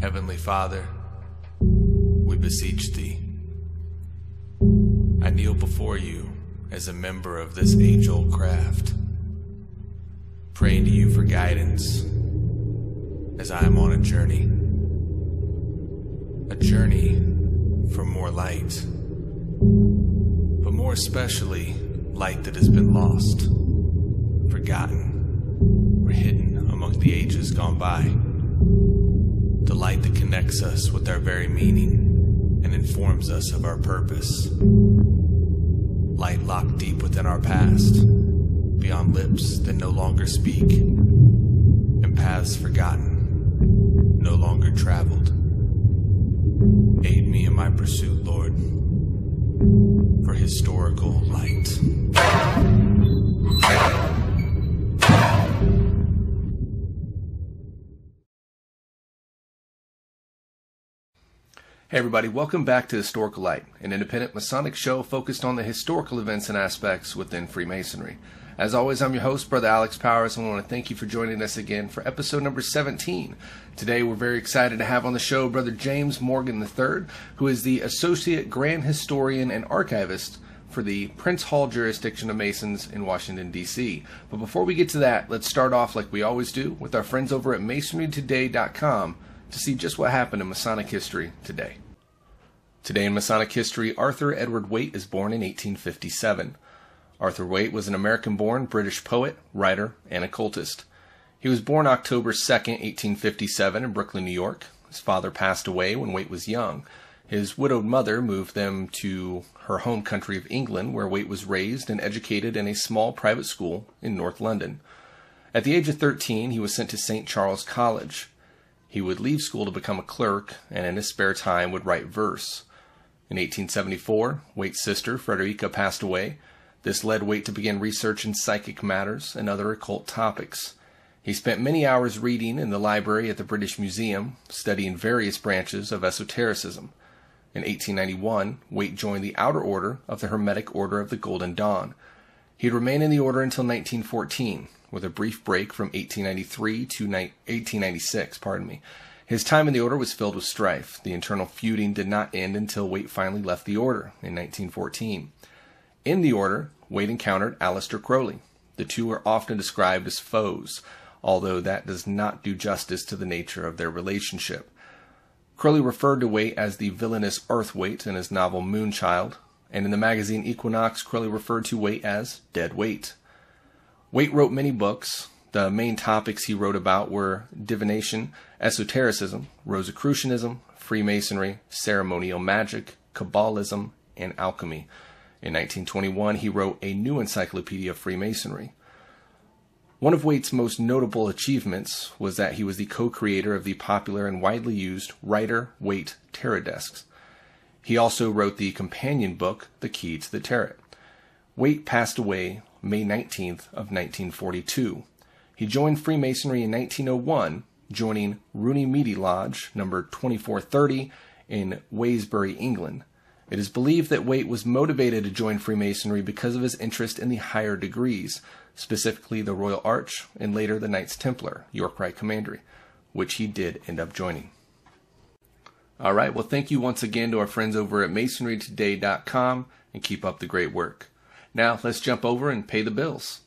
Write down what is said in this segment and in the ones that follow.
Heavenly Father, we beseech thee. I kneel before you as a member of this age-old craft, praying to you for guidance as I am on a journey. A journey for more light, but more especially light that has been lost, forgotten, or hidden among the ages gone by. The light that connects us with our very meaning and informs us of our purpose. Light locked deep within our past, beyond lips that no longer speak, and paths forgotten, no longer traveled. Aid me in my pursuit, Lord, for historical light. Hey everybody, welcome back to Historical Light, an independent Masonic show focused on the historical events and aspects within Freemasonry. As always, I'm your host, Brother Alex Powers, and I want to thank you for joining us again for episode number 17. Today, we're very excited to have on the show Brother James Morgan III, who is the Associate Grand Historian and Archivist for the Prince Hall jurisdiction of Masons in Washington, D.C. But before we get to that, let's start off like we always do with our friends over at MasonryToday.com to see just what happened in Masonic history today. Today in Masonic history, Arthur Edward Waite is born in 1857. Arthur Waite was an American born British poet, writer, and occultist. He was born October 2, 1857, in Brooklyn, New York. His father passed away when Waite was young. His widowed mother moved them to her home country of England, where Waite was raised and educated in a small private school in North London. At the age of 13, he was sent to St. Charles College. He would leave school to become a clerk, and in his spare time would write verse. In 1874, Waite's sister, Frederica, passed away. This led Waite to begin research in psychic matters and other occult topics. He spent many hours reading in the library at the British Museum, studying various branches of esotericism. In 1891, Waite joined the Outer Order of the Hermetic Order of the Golden Dawn. He'd remain in the order until 1914, with a brief break from 1893 to 1896, pardon me. His time in the order was filled with strife. The internal feuding did not end until Waite finally left the order in 1914. In the order, Waite encountered Aleister Crowley. The two are often described as foes, although that does not do justice to the nature of their relationship. Crowley referred to Waite as the villainous Arthwaite in his novel Moonchild, and in the magazine Equinox, Crowley referred to Waite as Dead Waite. Waite wrote many books, the main topics he wrote about were divination, esotericism, Rosicrucianism, Freemasonry, ceremonial magic, Kabbalism, and alchemy. In 1921, he wrote a new encyclopedia of Freemasonry. One of Waite's most notable achievements was that he was the co creator of the popular and widely used Rider Waite Tarot Desks. He also wrote the companion book, The Key to the Tarot. Waite passed away May 19th of 1942. He joined Freemasonry in 1901, joining Runnymede Lodge number 2430 in Wraysbury, England. It is believed that Waite was motivated to join Freemasonry because of his interest in the higher degrees, specifically the Royal Arch and later the Knights Templar, York Rite Commandery, which he did end up joining. All right, well, thank you once again to our friends over at masonrytoday.com and keep up the great work. Now, let's jump over and pay the bills.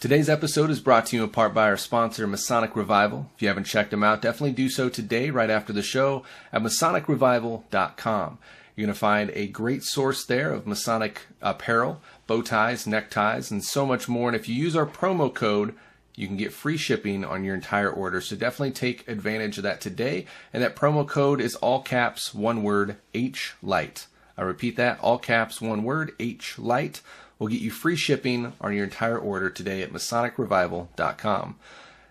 Today's episode is brought to you in part by our sponsor, Masonic Revival. If you haven't checked them out, definitely do so today, right after the show, at MasonicRevival.com. You're going to find a great source there of Masonic apparel, bow ties, neckties, and so much more. And if you use our promo code, you can get free shipping on your entire order. So definitely take advantage of that today. And that promo code is all caps, one word, H Light. I repeat that, all caps, one word, H Light will get you free shipping on your entire order today at MasonicRevival.com.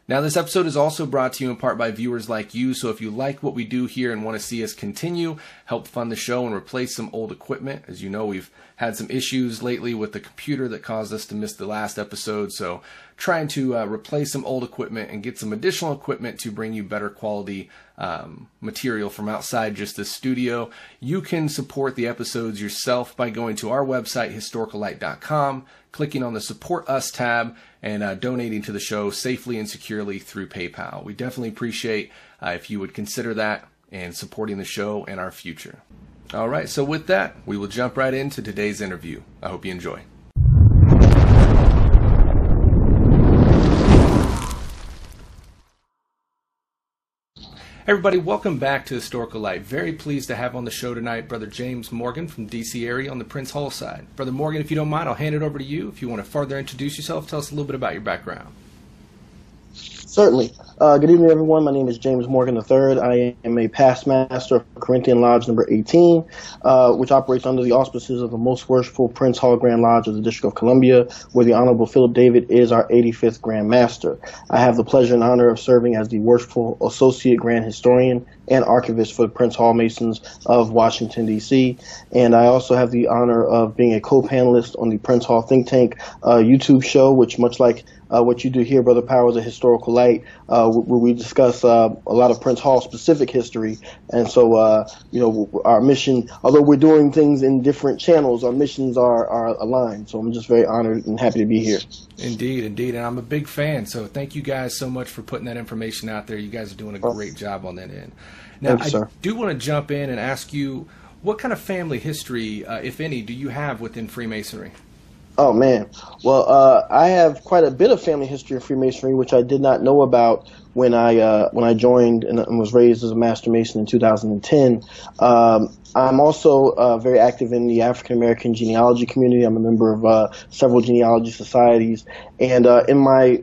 Now, this episode is also brought to you in part by viewers like you. So, if you like what we do here and want to see us continue, help fund the show and replace some old equipment, as you know, we've had some issues lately with the computer that caused us to miss the last episode. So, trying to uh, replace some old equipment and get some additional equipment to bring you better quality um, material from outside just the studio. You can support the episodes yourself by going to our website, historicallight.com, clicking on the Support Us tab, and uh, donating to the show safely and securely through PayPal. We definitely appreciate uh, if you would consider that and supporting the show and our future. All right, so with that, we will jump right into today's interview. I hope you enjoy. Everybody, welcome back to Historical Light. Very pleased to have on the show tonight Brother James Morgan from DC area on the Prince Hall side. Brother Morgan, if you don't mind, I'll hand it over to you. If you want to further introduce yourself, tell us a little bit about your background. Certainly. Uh, good evening, everyone. My name is James Morgan III. I am a past master of Corinthian Lodge number 18, uh, which operates under the auspices of the Most Worshipful Prince Hall Grand Lodge of the District of Columbia, where the Honorable Philip David is our 85th Grand Master. I have the pleasure and honor of serving as the Worshipful Associate Grand Historian and Archivist for the Prince Hall Masons of Washington, D.C. And I also have the honor of being a co-panelist on the Prince Hall Think Tank uh, YouTube show, which much like uh, what you do here, Brother Powers, a historical light, uh, where we discuss uh, a lot of Prince Hall specific history. And so, uh, you know, our mission, although we're doing things in different channels, our missions are, are aligned. So I'm just very honored and happy to be here. Indeed, indeed. And I'm a big fan. So thank you guys so much for putting that information out there. You guys are doing a great job on that end. Now, you, I do want to jump in and ask you what kind of family history, uh, if any, do you have within Freemasonry? Oh man, well, uh, I have quite a bit of family history of Freemasonry, which I did not know about when I uh, when I joined and, and, was raised as a Master Mason in 2010. Um, I'm also uh, very active in the African American genealogy community. I'm a member of uh, several genealogy societies, and uh, in my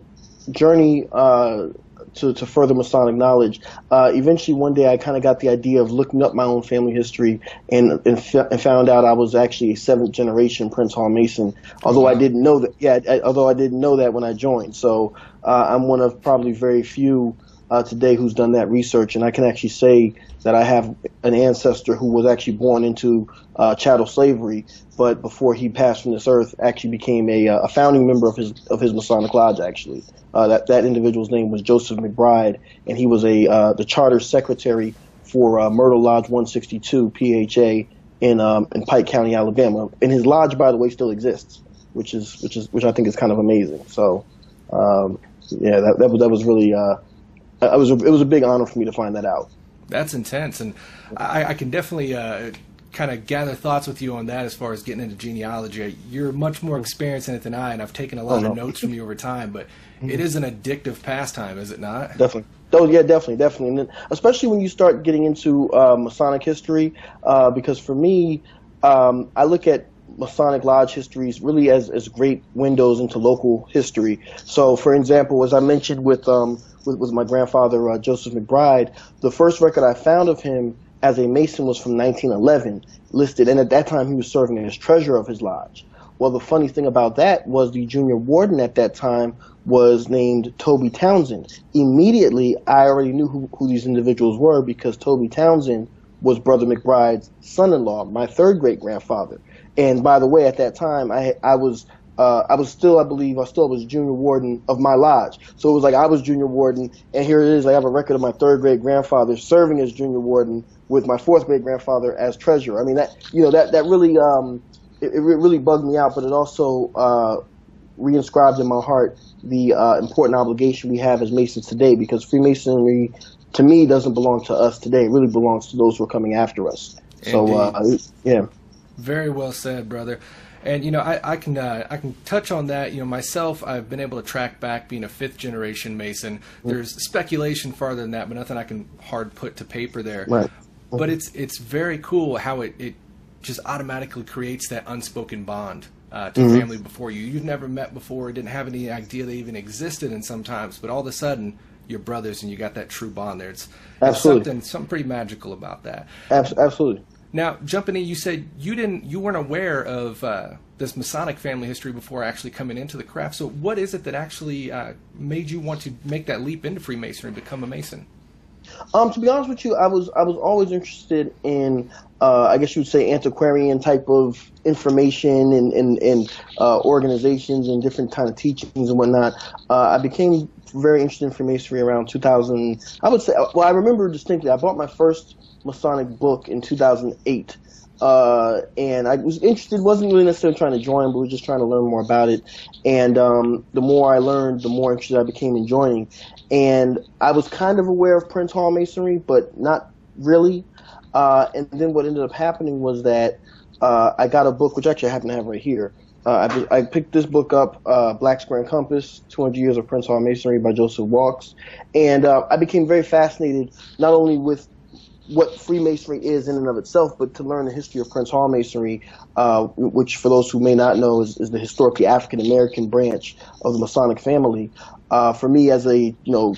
journey uh, to, to further Masonic knowledge. Uh, eventually, one day, I kind of got the idea of looking up my own family history and, and, f- and, found out I was actually a seventh generation Prince Hall Mason. Although I didn't know that, yeah, I, although I didn't know that when I joined. So uh, I'm one of probably very few uh, today who's done that research, and I can actually say that I have an ancestor who was actually born into uh, chattel slavery, but before he passed from this earth, actually became a, uh, a founding member of his of his Masonic lodge. Actually, uh, that that individual's name was Joseph McBride, and he was a uh, the charter secretary for uh, Myrtle Lodge 162 PHA in um, in Pike County, Alabama. And his lodge, by the way, still exists, which is which is which I think is kind of amazing. So, um, yeah, that that was that was really it was a, it was a big honor for me to find that out. That's intense, and I, I can definitely uh, kind of gather thoughts with you on that as far as getting into genealogy. You're much more experienced in it than I, and I've taken a lot oh, no. of notes from you over time. But mm-hmm. it is an addictive pastime, is it not? Definitely. Oh yeah, definitely, definitely, and then, especially when you start getting into uh, Masonic history, uh, because for me, um, I look at Masonic Lodge histories really as, as great windows into local history. So, for example, as I mentioned with um, with, with my grandfather uh, Joseph McBride, the first record I found of him as a Mason was from 1911, listed, and at that time he was serving as treasurer of his lodge. Well, the funny thing about that was the junior warden at that time was named Toby Townsend. Immediately, I already knew who, who these individuals were because Toby Townsend was Brother McBride's son-in-law, my third great grandfather. And by the way, at that time, I I was uh, I was still, I believe, I still was junior warden of my lodge. So it was like I was junior warden, and here it is. I have a record of my third great grandfather serving as junior warden with my fourth great grandfather as treasurer. I mean, that you know that that really um, it, it really bugged me out, but it also uh, reinscribed in my heart the uh, important obligation we have as Masons today, because Freemasonry, to me, doesn't belong to us today. It really belongs to those who are coming after us. So, uh, yeah. Very well said, brother. And you know, I, I can uh, I can touch on that. You know, myself, I've been able to track back being a fifth generation Mason. There's speculation farther than that, but nothing I can hard put to paper there. Right. But it's it's very cool how it, it just automatically creates that unspoken bond uh, to mm-hmm. family before you. You've never met before, didn't have any idea they even existed, and sometimes, but all of a sudden you're brothers and you got that true bond there. It's, it's something something pretty magical about that. Absolutely. Now, jumping in, you said you didn't, you weren't aware of uh, this Masonic family history before actually coming into the craft. So, what is it that actually uh, made you want to make that leap into Freemasonry and become a Mason? Um, to be honest with you, I was I was always interested in uh, I guess you would say antiquarian type of information and and, and uh, organizations and different kind of teachings and whatnot. Uh, I became very interested in Freemasonry around 2000. I would say, well, I remember distinctly. I bought my first Masonic book in 2008. Uh, and I was interested, wasn't really necessarily trying to join, but was just trying to learn more about it. And um, the more I learned, the more interested I became in joining. And I was kind of aware of Prince Hall Masonry, but not really. Uh, and then what ended up happening was that uh, I got a book, which actually I happen to have right here. Uh, I, I, picked this book up, uh, Black Square and Compass, 200 Years of Prince Hall Masonry by Joseph Walkes. And uh, I became very fascinated not only with what Freemasonry is in and of itself, but to learn the history of Prince Hall Masonry, uh, which for those who may not know is, is the historically African American branch of the Masonic family. Uh, for me, as a you know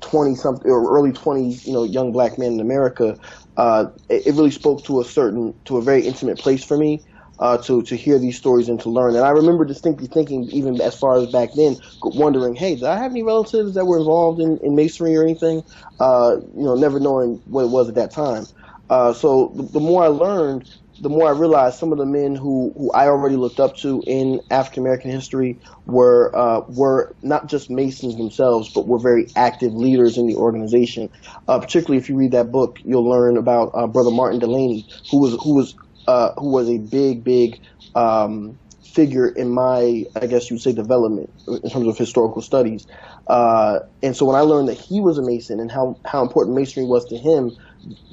20 something or early 20s, you know, young black man in America, uh, it, it, really spoke to a certain to a very intimate place for me uh, to to hear these stories and to learn. And I remember distinctly thinking, even as far as back then, wondering, hey, did I have any relatives that were involved in, in masonry or anything? Uh, you know, never knowing what it was at that time. Uh, so the, the, more I learned, the more I realized some of the men who, who I already looked up to in African American history were uh, were not just Masons themselves, but were very active leaders in the organization. Uh, particularly if you read that book, you'll learn about uh, Brother Martin Delany, who was who was uh, who was a big, big um, figure in my, I guess you'd say, development in terms of historical studies. Uh, and so when I learned that he was a Mason and how, how important Masonry was to him,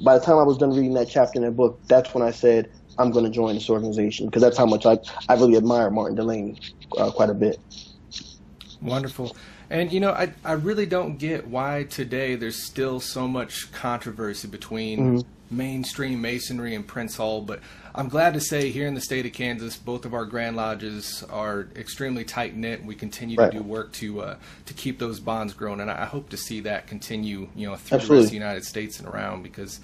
by the time I was done reading that chapter in that book, that's when I said, I'm going to join this organization because that's how much I, I really admire Martin Delany uh, quite a bit. Wonderful. And you know, I I really don't get why today there's still so much controversy between mm-hmm mainstream masonry in Prince Hall, but I'm glad to say here in the state of Kansas, both of our Grand Lodges are extremely tight knit. We continue right. to do work to uh, to keep those bonds growing, and I hope to see that continue, you know, through Absolutely. the the United States and around because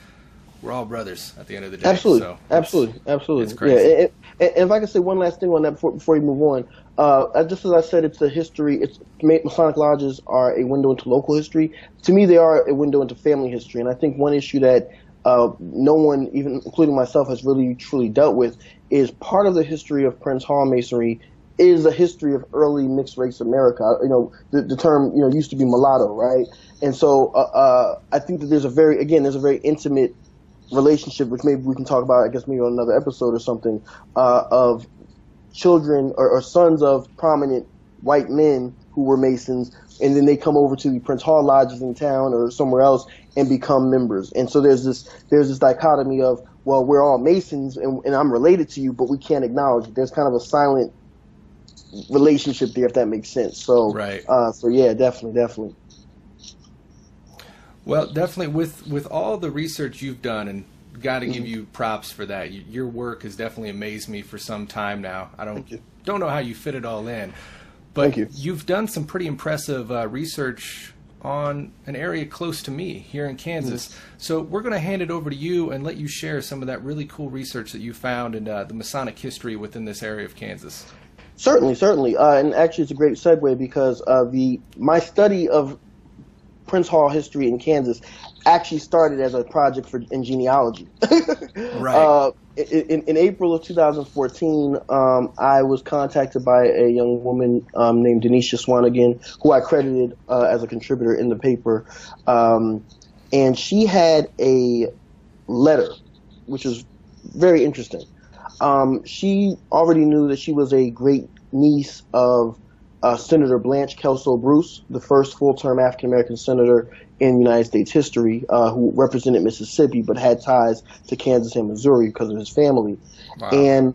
we're all brothers at the end of the day. Absolutely, so absolutely, absolutely. It's crazy. Yeah, and, if I could say one last thing on that before before you move on, uh, just as I said, it's a history. It's Masonic lodges are a window into local history. To me, they are a window into family history, and I think one issue that uh, no one, even including myself, has really truly dealt with is part of the history of Prince Hall Masonry is the history of early mixed race America. You know, the, the term you know used to be mulatto, right? And so uh, uh, I think that there's a very again there's a very intimate relationship, which maybe we can talk about, I guess maybe on another episode or something, uh, of children or, or sons of prominent white men who were Masons and then they come over to the Prince Hall lodges in town or somewhere else and become members. And so there's this there's this dichotomy of well, we're all Masons and, and I'm related to you, but we can't acknowledge it. There's kind of a silent relationship there, if that makes sense. So right. Uh, so yeah, definitely, definitely. Well, definitely with with all the research you've done and got to mm-hmm. give you props for that. Your work has definitely amazed me for some time now. I don't don't know how you fit it all in. But you. you've done some pretty impressive uh, research on an area close to me here in Kansas. Mm. So we're going to hand it over to you and let you share some of that really cool research that you found in uh, the Masonic history within this area of Kansas. Certainly, certainly, uh, and actually, it's a great segue because uh, the my study of Prince Hall history in Kansas actually started as a project for in genealogy. right. Uh, in, in, April of 2014, um, I was contacted by a young woman um, named Denisha Swanigan, who I credited uh, as a contributor in the paper. Um, and she had a letter, which was very interesting. Um, she already knew that she was a great niece of uh, Senator Blanche Kelso Bruce, the first full-term African American senator in United States history, uh, who represented Mississippi but had ties to Kansas and Missouri because of his family. Wow. And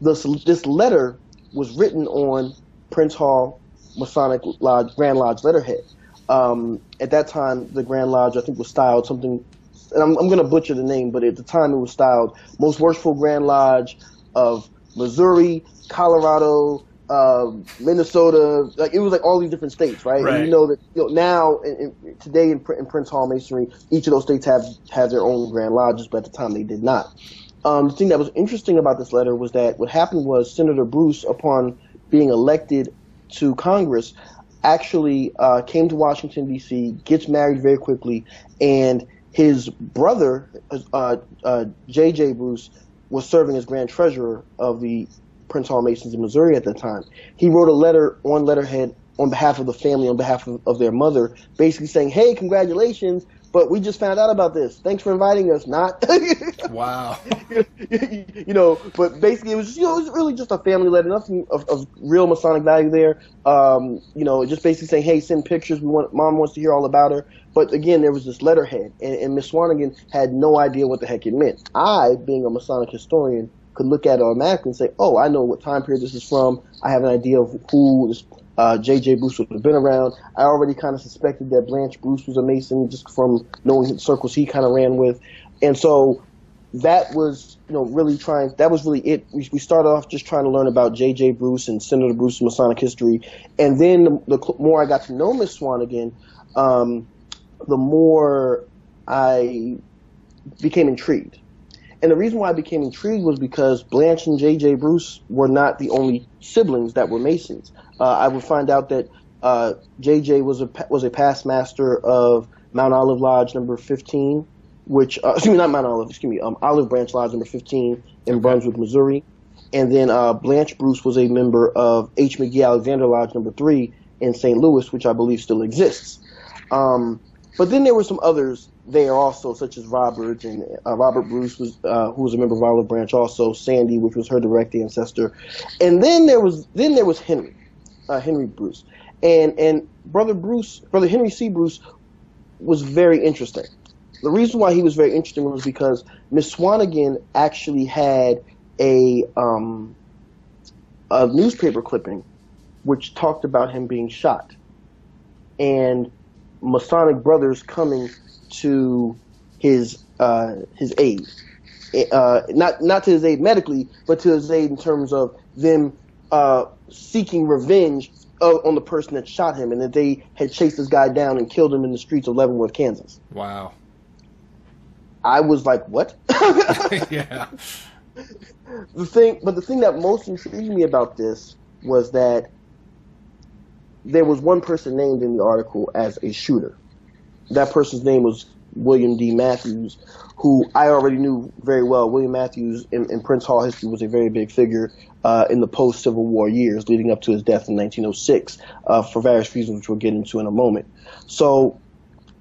this this letter was written on Prince Hall Masonic Lodge Grand Lodge letterhead. Um, at that time, the Grand Lodge I think was styled something, and I'm, I'm going to butcher the name, but at the time it was styled Most Worshipful Grand Lodge of Missouri, Colorado, uh, Minnesota, like it was like all these different states, right? right. And you know that you know, now in, in, today in, in, Prince Hall Masonry, each of those states have have their own Grand Lodges, but at the time they did not. Um, the thing that was interesting about this letter was that what happened was Senator Bruce, upon being elected to Congress, actually uh, came to Washington D.C., gets married very quickly, and his brother, uh, uh, J.J. Bruce, was serving as Grand Treasurer of the Prince Hall Masons in Missouri at the time. He wrote a letter on letterhead on behalf of the family, on behalf of, of their mother, basically saying, "Hey, congratulations! but we just found out about this. Thanks for inviting us. Not wow. you know, but basically it was just, you know it was really just a family letter, nothing of, of real Masonic value there. Um, you know, just basically saying, hey, send pictures. We want mom wants to hear all about her. But again, there was this letterhead, and, and Miss Swanigan had no idea what the heck it meant. I, being a Masonic historian, could look at it automatically and say, oh, I know what time period this is from. I have an idea of who uh, J.J. Bruce would have been around. I already kind of suspected that Blanche Bruce was a Mason just from knowing the circles he kind of ran with. And so that was, you know, really trying, that was really it. We, we started off just trying to learn about J.J. Bruce and Senator Bruce's Masonic history. And then the, the more I got to know Miss Swanigan, um, the more I became intrigued. And the reason why I became intrigued was because Blanche and J.J. Bruce were not the only siblings that were Masons. Uh, I would find out that uh, J.J. was a was a past master of Mount Olive Lodge number 15, which uh, excuse me, not Mount Olive, excuse me, um, Olive Branch Lodge number 15 in Brunswick, Missouri. And then uh, Blanche Bruce was a member of H. McGee Alexander Lodge number three in St. Louis, which I believe still exists. Um, but then there were some others there also, such as Robert and uh, Robert Bruce was uh, who was a member of Olive Branch, also Sandy, which was her direct ancestor, and then there was then there was Henry, uh, Henry Bruce, and and brother Bruce, brother Henry C. Bruce, was very interesting. The reason why he was very interesting was because Miss Swanigan actually had a um, a newspaper clipping which talked about him being shot, and Masonic brothers coming to his uh, his aid. Uh, not not to his aid medically, but to his aid in terms of them uh, seeking revenge of, on the person that shot him, and that they had chased this guy down and killed him in the streets of Leavenworth, Kansas. Wow. I was like, what? yeah. The thing, but the thing that most intrigued me about this was that there was one person named in the article as a shooter that person's name was William D. Matthews, who I already knew very well. William Matthews in, in Prince Hall history was a very big figure uh, in the post Civil War years leading up to his death in 1906 uh, for various reasons, which we'll get into in a moment. So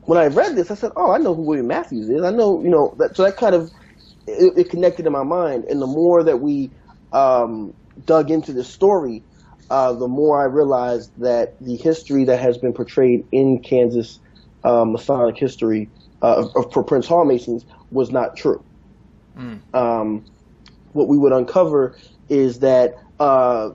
when I read this, I said, "Oh, I know who William Matthews is. I know, you know." That, so that kind of it, it, connected in my mind. And the more that we um, dug into the story, uh, the more I realized that the history that has been portrayed in Kansas uh, Masonic history uh, of, for Prince Hall Masons was not true. Mm. Um, what we would uncover is that uh,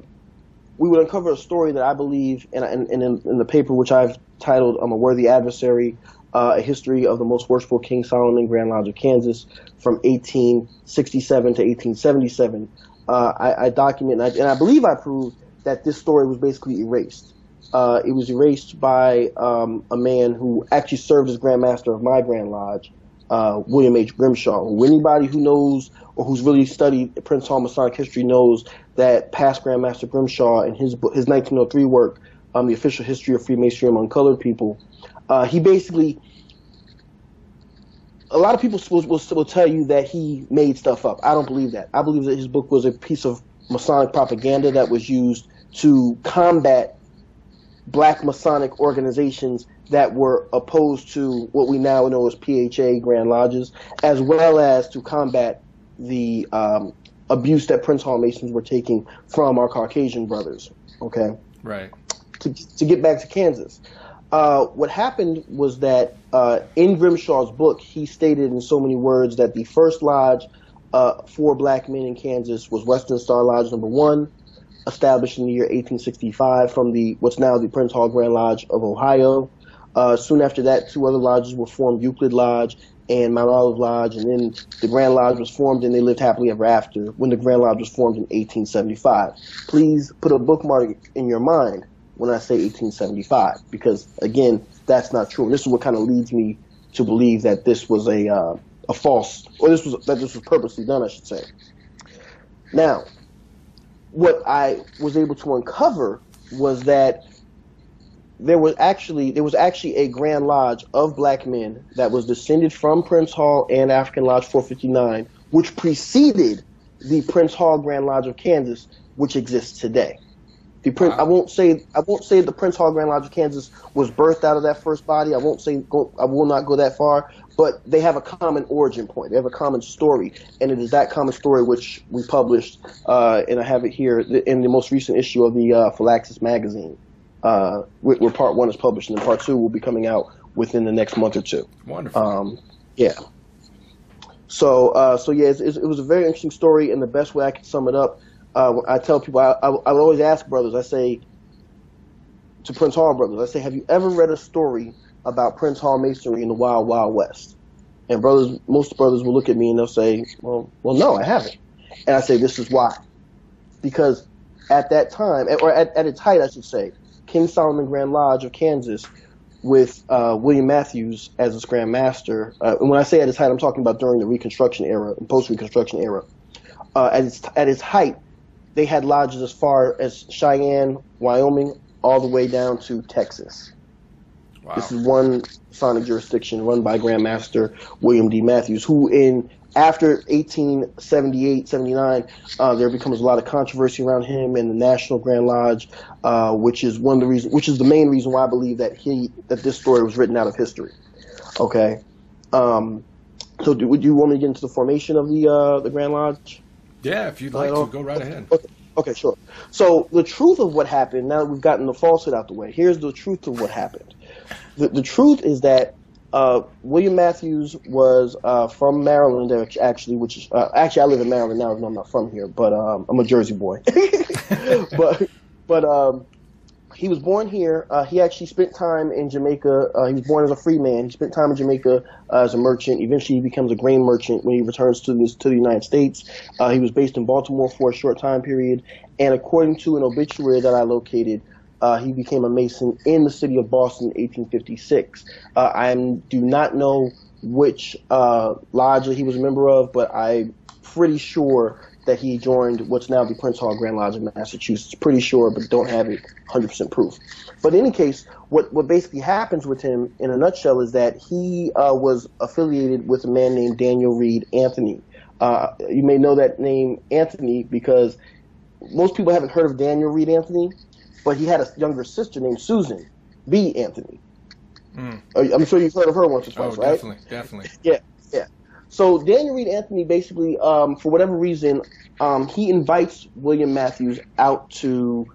we would uncover a story that I believe, and in, in, in, in, the paper which I've titled "I'm a Worthy Adversary: uh, A History of the Most Worshipful King Solomon, Grand Lodge of Kansas, from 1867 to 1877." Uh, I, I, document, and I, and I believe I proved that this story was basically erased uh, it was erased by um, a man who actually served as Grand Master of my Grand Lodge, uh, William H. Grimshaw. Who anybody who knows or who's really studied Prince Hall Masonic history knows that past Grand Master Grimshaw in his his 1903 work, um, The Official History of Freemasonry Among Colored People, uh, he basically a lot of people will, will, will, tell you that he made stuff up. I don't believe that. I believe that his book was a piece of Masonic propaganda that was used to combat black Masonic organizations that were opposed to what we now know as PHA Grand Lodges, as well as to combat the um, abuse that Prince Hall Masons were taking from our Caucasian brothers. Okay. Right. To, to get back to Kansas. Uh, what happened was that uh, in Grimshaw's book, he stated in so many words that the first lodge uh, for black men in Kansas was Western Star Lodge number one, established in the year 1865 from the what's now the Prince Hall Grand Lodge of Ohio. Uh, soon after that, two other lodges were formed: Euclid Lodge and Mount Olive Lodge, and then the Grand Lodge was formed, and they lived happily ever after. When the Grand Lodge was formed in 1875, please put a bookmark in your mind when I say 1875, because again, that's not true. This is what kind of leads me to believe that this was a uh, a false, or this was that this was purposely done, I should say. Now, what I was able to uncover was that there was actually there was actually a Grand Lodge of black men that was descended from Prince Hall and African Lodge 459, which preceded the Prince Hall Grand Lodge of Kansas, which exists today. The Prince, wow. I won't say I won't say the Prince Hall Grand Lodge of Kansas was birthed out of that first body. I won't say go, I will not go that far, but they have a common origin point. They have a common story, and it is that common story which we published, uh, and I have it here in the most recent issue of the uh, Phylaxis magazine uh, where part one is published, and then part two will be coming out within the next month or two. Wonderful. Um, yeah. So, uh, so yeah, it's, it was a very interesting story, and the best way I can sum it up, uh, I tell people, I, I, I always ask brothers, I say to Prince Hall brothers, I say, have you ever read a story about Prince Hall masonry in the Wild Wild West? And brothers, most brothers will look at me and they'll say, well, well, no, I haven't. And I say, this is why. Because at that time, or at, at its height, I should say, King Solomon Grand Lodge of Kansas with uh, William Matthews as its Grand Master. Uh, and when I say at its height, I'm talking about during the Reconstruction era and post-Reconstruction era. Uh, at its at its height, they had lodges as far as Cheyenne, Wyoming, all the way down to Texas. Wow. This is one Masonic jurisdiction run by Grand Master William D. Matthews, who in after 1878, 79, uh, there becomes a lot of controversy around him and the National Grand Lodge, uh, which is one of the reasons, which is the main reason why I believe that he that this story was written out of history. Okay, um, so do, would you want me to get into the formation of the uh, the Grand Lodge? Yeah, if you'd like to, go right ahead. Okay. okay, sure. So the truth of what happened, now that we've gotten the falsehood out the way, here's the truth of what happened. The, the truth is that uh, William Matthews was uh, from Maryland, actually, which is uh, actually I live in Maryland now. I'm not from here, but um, I'm a Jersey boy. but but um, he was born here. Uh, he actually spent time in Jamaica. Uh, he was born as a free man. He spent time in Jamaica uh, as a merchant. Eventually, he becomes a grain merchant when he returns to the, to the United States. he was based in Baltimore for a short time period, and according to an obituary that I located. Uh, he became a Mason in the city of Boston in 1856. Uh, I do not know which uh, lodge he was a member of, but I'm pretty sure that he joined what's now the Prince Hall Grand Lodge of Massachusetts. Pretty sure, but don't have it 100% proof. But in any case, what, what basically happens with him in a nutshell is that he uh, was affiliated with a man named Daniel Read Anthony. Uh, you may know that name Anthony because most people haven't heard of Daniel Read Anthony, but he had a younger sister named Susan B. Anthony. Mm. I'm sure you've heard of her once or twice, oh, right? Definitely, definitely. Yeah, yeah. So Daniel Read Anthony basically, um, for whatever reason, um, he invites William Matthews out to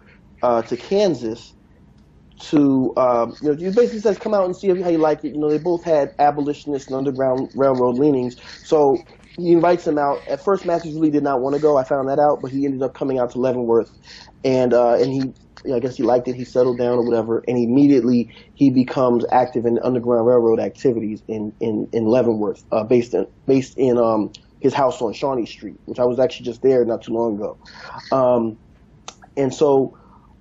uh, to Kansas to um, you know he basically says come out and see how you like it. You know they both had abolitionist and underground railroad leanings, so he invites him out. At first, Matthews really did not want to go. I found that out, but he ended up coming out to Leavenworth, and uh, and he I guess he liked it. He settled down or whatever, and immediately he becomes active in Underground Railroad activities in in in Leavenworth, uh, based in based in um, his house on Shawnee Street, which I was actually just there not too long ago. Um, and so,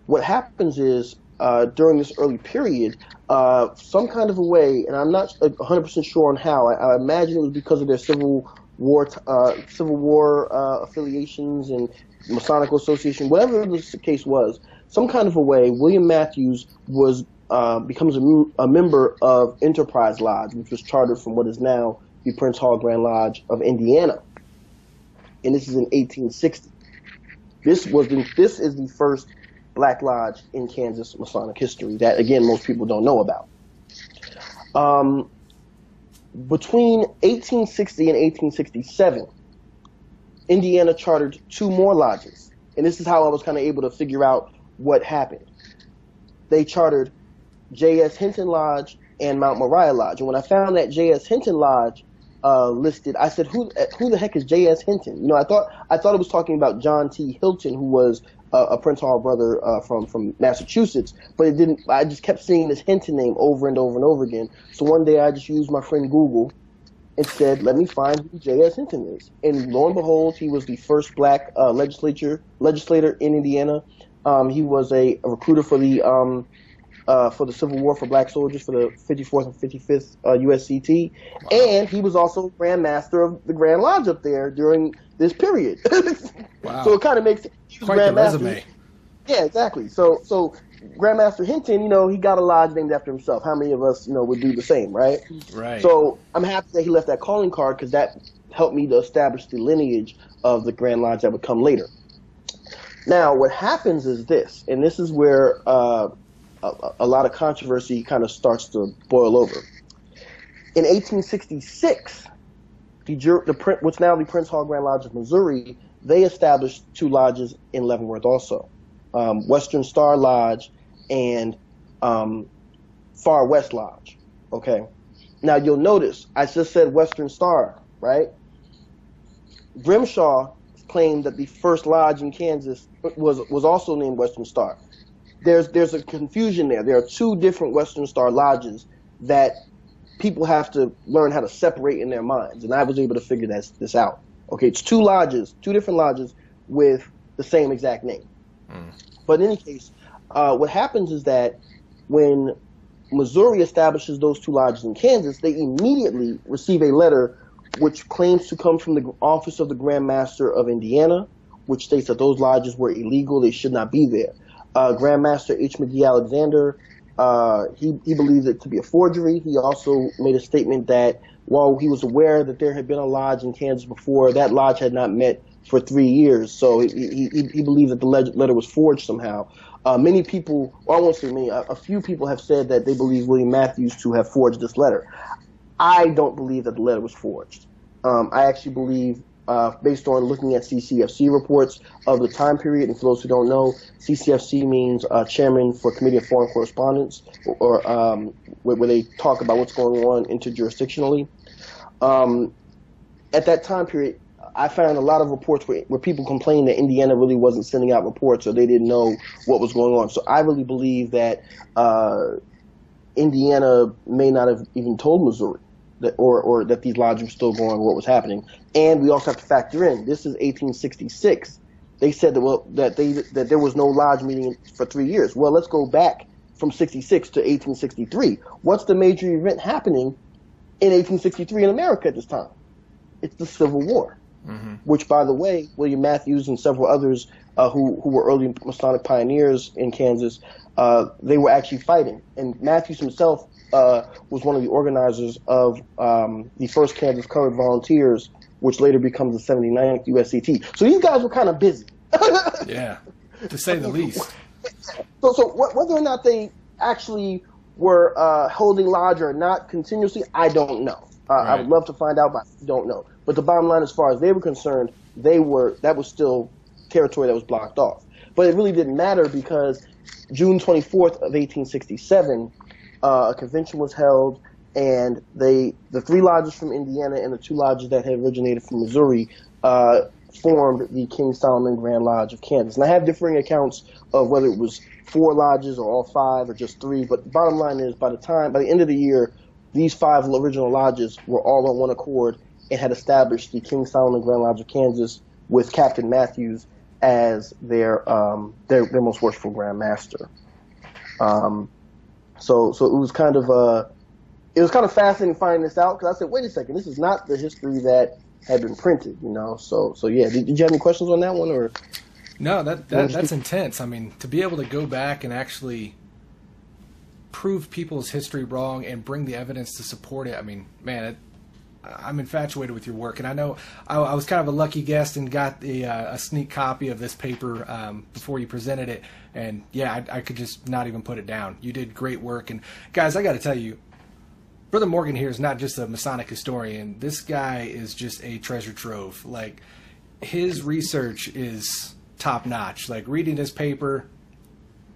what happens is uh, during this early period, uh, some kind of a way, and I'm not 100% sure on how. I, I imagine it was because of their civil war, uh, civil war uh, affiliations and Masonic Association, whatever the case was some kind of a way, William Matthews was uh, becomes a, a, member of Enterprise Lodge, which was chartered from what is now the Prince Hall Grand Lodge of Indiana, and this is in 1860. This was the, this is the first Black Lodge in Kansas Masonic history that again most people don't know about. Um, between 1860 and 1867, Indiana chartered two more lodges, and this is how I was kind of able to figure out what happened. They chartered J.S. Hinton Lodge and Mount Moriah Lodge. And when I found that J.S. Hinton Lodge uh, listed, I said, "Who who the heck is J.S. Hinton?" You know, I thought I thought it was talking about John T. Hilton, who was uh, a Prince Hall brother uh, from from Massachusetts. But it didn't. I just kept seeing this Hinton name over and over and over again. So one day I just used my friend Google and said, "Let me find who J.S. Hinton is." And lo and behold, he was the first black uh, legislature legislator in Indiana. Um, he was a, a, recruiter for the um, uh, for the Civil War for black soldiers for the 54th and 55th uh, USCT, wow. and he was also Grand Master of the Grand Lodge up there during this period. wow! So it kind of makes quite Grand the resume. Yeah, exactly. So so Grandmaster Hinton, you know, he got a lodge named after himself. How many of us, you know, would do the same, right? Right. So I'm happy that he left that calling card because that helped me to establish the lineage of the Grand Lodge that would come later. Now, what happens is this, and this is where uh, a, a lot of controversy kind of starts to boil over. In 1866, the, the what's now the Prince Hall Grand Lodge of Missouri, they established two lodges in Leavenworth also, um, Western Star Lodge and um, Far West Lodge. Okay. Now you'll notice I just said Western Star, right? Grimshaw claimed that the first lodge in Kansas was was also named Western Star. There's there's a confusion there. There are two different Western Star lodges that people have to learn how to separate in their minds, and I was able to figure this this out. Okay, it's two lodges, two different lodges with the same exact name. Mm. But in any case, uh, what happens is that when Missouri establishes those two lodges in Kansas, they immediately receive a letter which claims to come from the office of the Grand Master of Indiana, which states that those lodges were illegal; they should not be there. Uh, Grand Master H. McGee Alexander, uh, he he believes it to be a forgery. He also made a statement that while he was aware that there had been a lodge in Kansas before, that lodge had not met for three years. So he he, he believed that the letter was forged somehow. Uh, many people, well, I won't say many, a, a, few people have said that they believe William Matthews to have forged this letter. I don't believe that the letter was forged. Um, I actually believe, uh, based on looking at CCFC reports of the time period, and for those who don't know, CCFC means uh, Chairman for Committee of Foreign Correspondence, or, or um, where, where, they talk about what's going on interjurisdictionally. Um, at that time period, I found a lot of reports where, where people complained that Indiana really wasn't sending out reports or they didn't know what was going on. So I really believe that uh, Indiana may not have even told Missouri that, or, or that these lodges were still going, what was happening. And we also have to factor in this is 1866. They said that well that they that there was no lodge meeting for three years. Well, let's go back from 66 to 1863. What's the major event happening in 1863 in America at this time? It's the Civil War, mm-hmm. which, by the way, William Matthews and several others uh, who who were early Masonic pioneers in Kansas, uh, they were actually fighting. And Matthews himself uh, was one of the organizers of um, the first Kansas Colored Volunteers, which later becomes the 79th USCT. So these guys were kind of busy. yeah, to say the least. So, so whether or not they actually were uh, holding lodge or not continuously, I don't know. Uh, right. I would love to find out, but I don't know. But the bottom line, as far as they were concerned, they were that was still territory that was blocked off. But it really didn't matter because June 24th of 1867, uh, a convention was held, and they the three lodges from Indiana and the two lodges that had originated from Missouri uh, formed the King Solomon Grand Lodge of Kansas. And I have differing accounts of whether it was four lodges or all five or just three. But the bottom line is, by the time by the end of the year, these five original lodges were all on one accord and had established the King Solomon Grand Lodge of Kansas with Captain Matthews as their um, their, their most worshipful Grand Master. Um, so so it was kind of uh, it was kind of fascinating finding this out because I said, wait a second, this is not the history that had been printed, you know. So so yeah, did, did you have any questions on that one or? No, that, that that's intense. I mean, to be able to go back and actually prove people's history wrong and bring the evidence to support it. I mean, man, it, I'm infatuated with your work, and I know I, I was kind of a lucky guest and got the, uh, a sneak copy of this paper um, before you presented it. And yeah, I, I, could just not even put it down. You did great work, and guys, I got to tell you, Brother Morgan here is not just a Masonic historian. This guy is just a treasure trove. Like his research is top notch. Like reading his paper,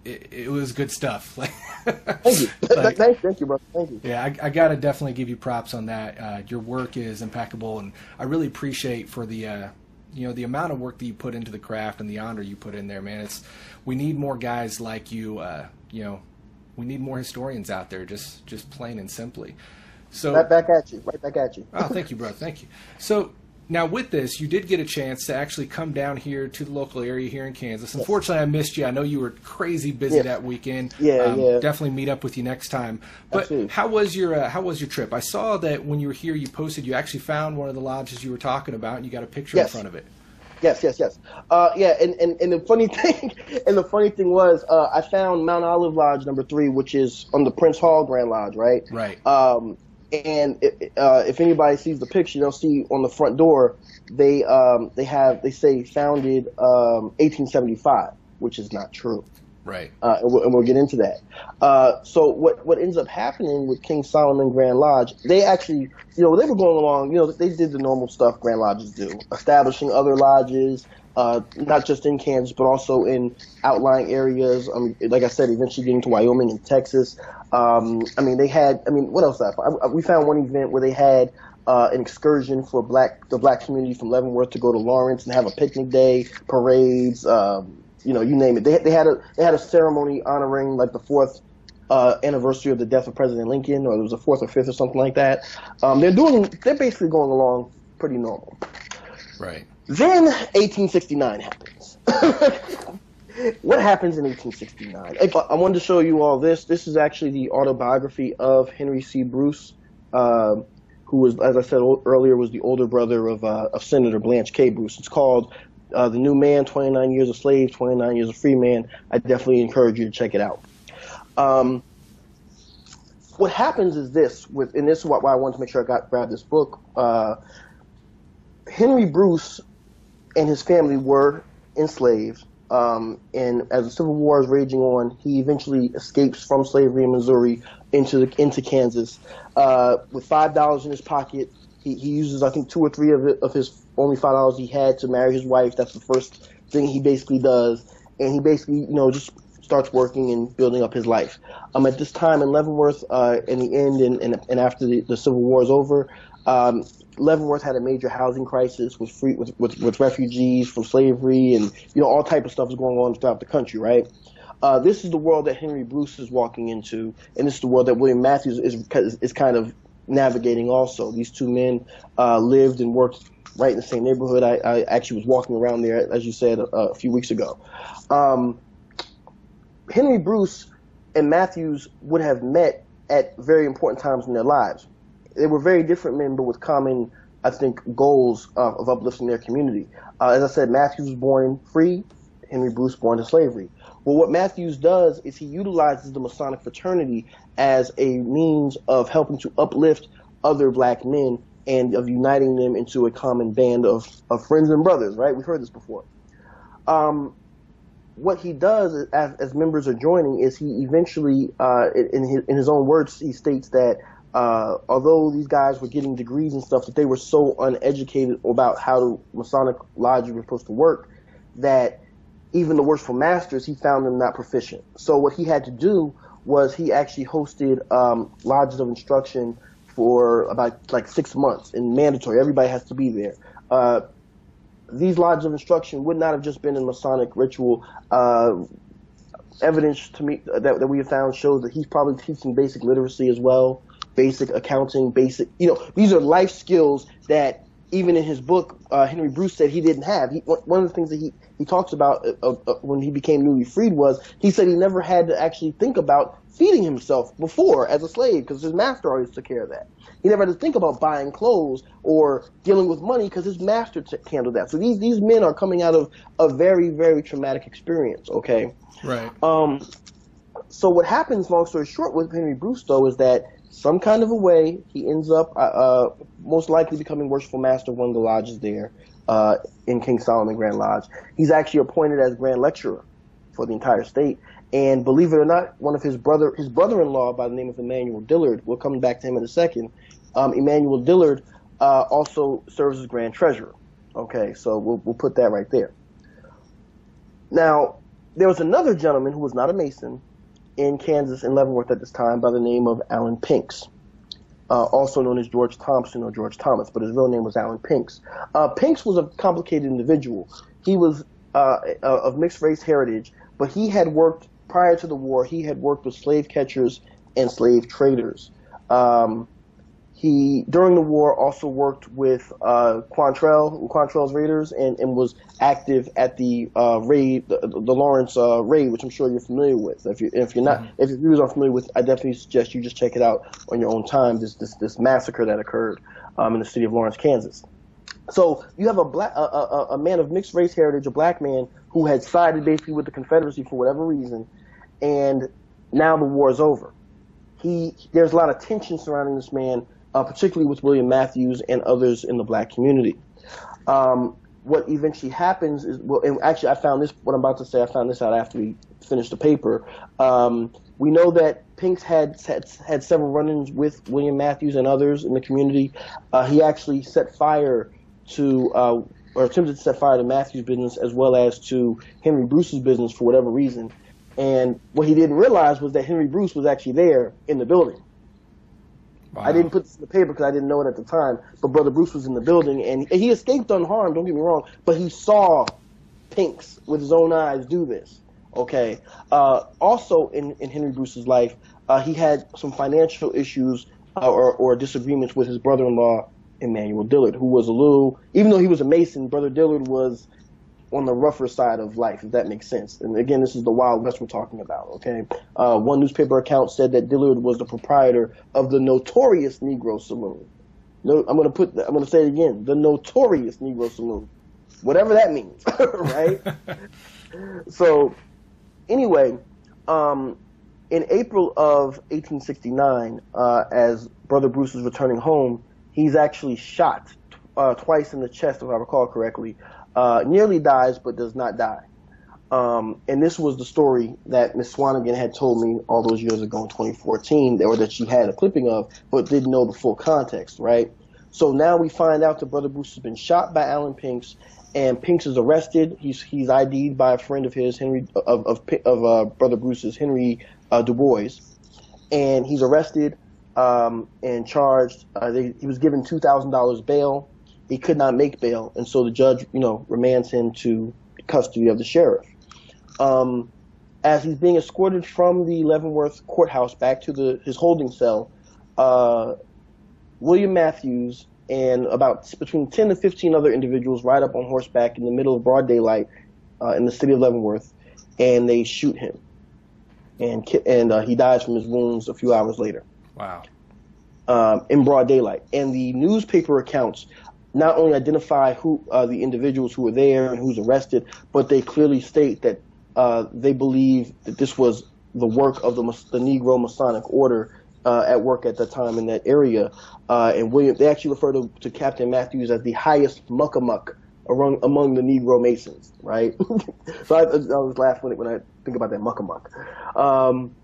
it, it was good stuff. Like, thank you, like, thank, thank, you, bro. Thank you. Yeah, I, I got to definitely give you props on that. Uh, your work is impeccable, and I really appreciate for the uh, you know the amount of work that you put into the craft and the honor you put in there, man. It's we need more guys like you. Uh, you know, we need more historians out there, just just plain and simply. So right back at you, right back at you. oh, thank you, bro. Thank you. So now with this, you did get a chance to actually come down here to the local area here in Kansas. Unfortunately, I missed you. I know you were crazy busy that weekend. Yeah, um, yeah. Definitely meet up with you next time. But Absolutely. how was your uh, how was your trip? I saw that when you were here, you posted you actually found one of the lodges you were talking about, and you got a picture yes. in front of it. Yes, yes, yes. Uh, yeah, and, and, and the funny thing, and the funny thing was, uh, I found Mount Olive Lodge number three, which is on the Prince Hall Grand Lodge, right? Right. Um, and it, uh, if anybody sees the picture, they'll see on the front door they um, they have they say founded um, 1875, which is not true. Right. Uh, and, we'll, and, we'll, get into that. Uh, so what what ends up happening with King Solomon Grand Lodge? They actually, you know, they were going along. You know, they did the normal stuff Grand Lodges do, establishing other lodges, uh, not just in Kansas, but also in outlying areas. Um, like I said, eventually getting to Wyoming and Texas. Um, I mean, they had. I mean, what else? I, I, we found one event where they had uh, an excursion for black the black community from Leavenworth to go to Lawrence and have a picnic day, parades. Um, you know, you name it. They they had a they had a ceremony honoring like the fourth uh, anniversary of the death of President Lincoln, or it was the fourth or fifth or something like that. Um, they're doing they're basically going along pretty normal. Right. Then 1869 happens. what happens in 1869? I wanted to show you all this. This is actually the autobiography of Henry C. Bruce. Uh, who was, as I said earlier, was the older brother of, uh, of Senator Blanche K. Bruce. It's called uh, The New Man, 29 Years a Slave, 29 Years a Free Man. I definitely encourage you to check it out. Um, what happens is this, with, and this is why I wanted to make sure I got grab this book. Uh, Henry Bruce and his family were enslaved, um, and as the Civil War is raging on, he eventually escapes from slavery in Missouri into the, into Kansas uh, with five dollars in his pocket. He, he uses I think two or three of it, of his only five dollars he had to marry his wife. That's the first thing he basically does, and he basically you know just starts working and building up his life. Um, at this time in Leavenworth, uh, in the end and, and, and after the, the Civil War is over, um, Leavenworth had a major housing crisis with free with, with, with refugees from slavery and you know all type of stuff is going on throughout the country, right? Uh, this is the world that Henry Bruce is walking into, and this is the world that William Matthews is is kind of navigating. Also, these two men uh, lived and worked right in the same neighborhood. I, I actually was walking around there, as you said, a, a few weeks ago. Um, Henry Bruce and Matthews would have met at very important times in their lives. They were very different men, but with common, I think, goals uh, of uplifting their community. Uh, as I said, Matthews was born free, Henry Bruce born to slavery. Well, what Matthews does is he utilizes the Masonic fraternity as a means of helping to uplift other black men and of uniting them into a common band of, of friends and brothers, right? We've heard this before. Um, what he does as, as, members are joining is he eventually, uh, in, his, in his own words, he states that uh, although these guys were getting degrees and stuff, that they were so uneducated about how the Masonic lodge was supposed to work that even the worshipful masters, he found them not proficient. So what he had to do was he actually hosted um, lodges of instruction for about like six months and mandatory. Everybody has to be there. Uh, these lodges of instruction would not have just been a Masonic ritual. Uh, evidence to me that, that we have found shows that he's probably teaching basic literacy as well, basic accounting, basic, you know, these are life skills that even in his book, uh, Henry Bruce said he didn't have. He, one of the things that he, he talks about uh, uh, when he became newly freed was he said he never had to actually think about feeding himself before as a slave because his master always took care of that. He never had to think about buying clothes or dealing with money because his master t- handled that. So these these men are coming out of a very very traumatic experience. Okay. Right. Um. So what happens, long story short, with Henry Bruce though, is that some kind of a way he ends up uh, uh, most likely becoming worshipful master of one of the lodges there uh, in King Solomon Grand Lodge. He's actually appointed as grand lecturer for the entire state. And believe it or not, one of his brother, his brother-in-law by the name of Emmanuel Dillard, we'll come back to him in a second. Um, Emmanuel Dillard uh, also serves as grand treasurer. Okay, so we'll, we'll put that right there. Now, there was another gentleman who was not a Mason in Kansas in Leavenworth at this time by the name of Allen Pinks uh, also known as George Thompson or George Thomas, but his real name was Allen Pinks. Uh, Pinks was a complicated individual. He was uh, of mixed race heritage, but he had worked prior to the war. He had worked with slave catchers and slave traders. Um, he during the war also worked with uh, Quantrill, Quantrill's Raiders, and, and was active at the uh, raid, the, the Lawrence uh, raid, which I'm sure you're familiar with. If you if you're not, mm-hmm. if your viewers aren't familiar with, I definitely suggest you just check it out on your own time. This this this massacre that occurred um, in the city of Lawrence, Kansas. So you have a black, a, a, a man of mixed race heritage, a black man who had sided basically with the Confederacy for whatever reason, and now the war is over. He, there's a lot of tension surrounding this man, uh, particularly with William Matthews and others in the black community. Um, what eventually happens is, well, and actually, I found this. What I'm about to say, I found this out after we finished the paper. Um, we know that Pinks had, had had several run-ins with William Matthews and others in the community. Uh, he actually set fire to, uh, or attempted to set fire to Matthews' business as well as to Henry Bruce's business for whatever reason. And what he didn't realize was that Henry Bruce was actually there in the building. Wow. I didn't put this in the paper because I didn't know it at the time, but Brother Bruce was in the building and he escaped unharmed, don't get me wrong, but he saw Pinks with his own eyes do this. Okay. Uh, also, in, in Henry Bruce's life, uh, he had some financial issues uh, or, or disagreements with his brother-in-law, Emmanuel Dillard, who was a little, even though he was a Mason, Brother Dillard was on the rougher side of life, if that makes sense. And again, this is the Wild West we're talking about, okay? Uh, one newspaper account said that Dillard was the proprietor of the notorious Negro Saloon. No, I'm going to put, I'm going to say it again, the notorious Negro Saloon. Whatever that means, right? so anyway, um, in April of 1869, uh, as Brother Bruce is returning home, he's actually shot uh, twice in the chest, if I recall correctly. Uh, nearly dies, but does not die. Um, and this was the story that Miss Swanigan had told me all those years ago in 2014, or that she had a clipping of, but didn't know the full context, right? So now we find out that Brother Bruce has been shot by Alan Pinks, and Pinks is arrested. He's he's ID'd by a friend of his, Henry of of, of uh, Brother Bruce's, Henry uh, Du Bois, and he's arrested um, and charged. Uh, they, he was given two thousand dollars bail. He could not make bail, and so the judge, you know, remands him to custody of the sheriff. Um, as he's being escorted from the Leavenworth courthouse back to the his holding cell, uh, William Matthews and about between 10 to 15 other individuals ride up on horseback in the middle of broad daylight uh, in the city of Leavenworth, and they shoot him, and and uh, he dies from his wounds a few hours later. Wow. Um, in broad daylight, and the newspaper accounts not only identify who uh, the individuals who were there and who's arrested, but they clearly state that uh, they believe that this was the work of the, the Negro Masonic Order uh, at work at the time in that area. Uh, and William, they actually refer to, to Captain Matthews as the highest muckamuck among, among the Negro Masons, right? so I, I was laughing when I think about that muckamuck. Um,